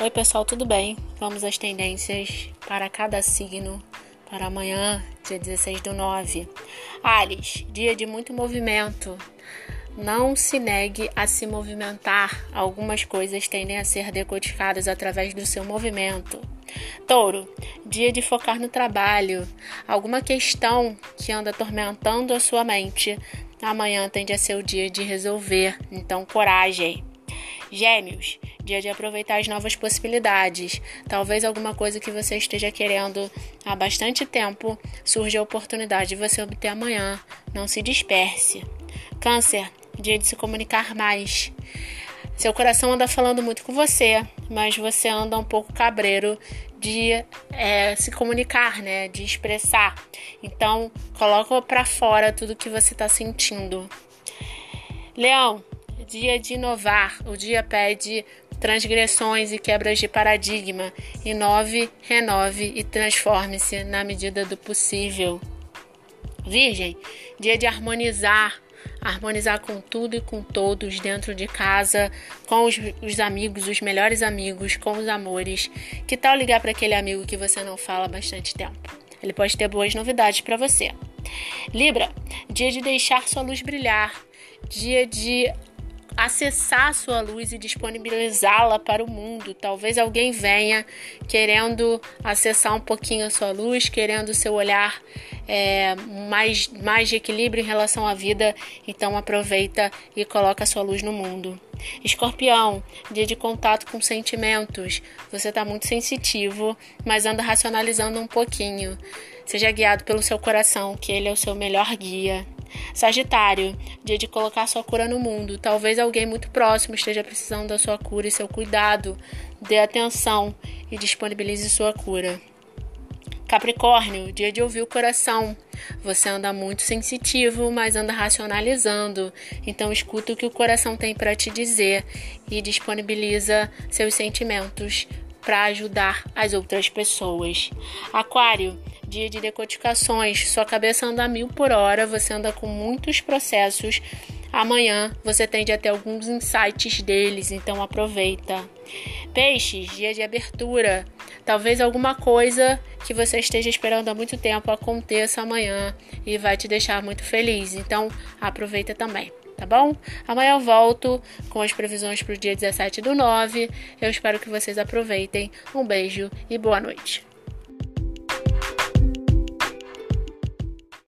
Oi, pessoal, tudo bem? Vamos às tendências para cada signo para amanhã, dia 16 do 9. Ares, dia de muito movimento. Não se negue a se movimentar. Algumas coisas tendem a ser decodificadas através do seu movimento. Touro, dia de focar no trabalho. Alguma questão que anda atormentando a sua mente, amanhã tende a ser o dia de resolver. Então, coragem. Gêmeos, dia de aproveitar as novas possibilidades. Talvez alguma coisa que você esteja querendo há bastante tempo surja a oportunidade de você obter amanhã. Não se disperse. Câncer, dia de se comunicar mais. Seu coração anda falando muito com você, mas você anda um pouco cabreiro de é, se comunicar, né? De expressar. Então, coloca para fora tudo que você está sentindo. Leão, dia de inovar. O dia pede transgressões e quebras de paradigma. Inove, renove e transforme-se na medida do possível. Virgem, dia de harmonizar, harmonizar com tudo e com todos dentro de casa, com os, os amigos, os melhores amigos, com os amores. Que tal ligar para aquele amigo que você não fala há bastante tempo? Ele pode ter boas novidades para você. Libra, dia de deixar sua luz brilhar, dia de acessar a sua luz e disponibilizá-la para o mundo. Talvez alguém venha querendo acessar um pouquinho a sua luz, querendo seu olhar é, mais, mais de equilíbrio em relação à vida. Então aproveita e coloca a sua luz no mundo. Escorpião, dia de contato com sentimentos. Você está muito sensitivo, mas anda racionalizando um pouquinho. Seja guiado pelo seu coração, que ele é o seu melhor guia. Sagitário, dia de colocar sua cura no mundo. Talvez alguém muito próximo esteja precisando da sua cura e seu cuidado. Dê atenção e disponibilize sua cura. Capricórnio, dia de ouvir o coração. Você anda muito sensitivo, mas anda racionalizando. Então escuta o que o coração tem para te dizer e disponibiliza seus sentimentos para ajudar as outras pessoas. Aquário, dia de decodificações, sua cabeça anda a mil por hora, você anda com muitos processos. Amanhã você tende a ter alguns insights deles, então aproveita. Peixes, dia de abertura. Talvez alguma coisa que você esteja esperando há muito tempo aconteça amanhã e vai te deixar muito feliz. Então aproveita também tá bom? Amanhã eu volto com as previsões para o dia 17 do 9. Eu espero que vocês aproveitem. Um beijo e boa noite.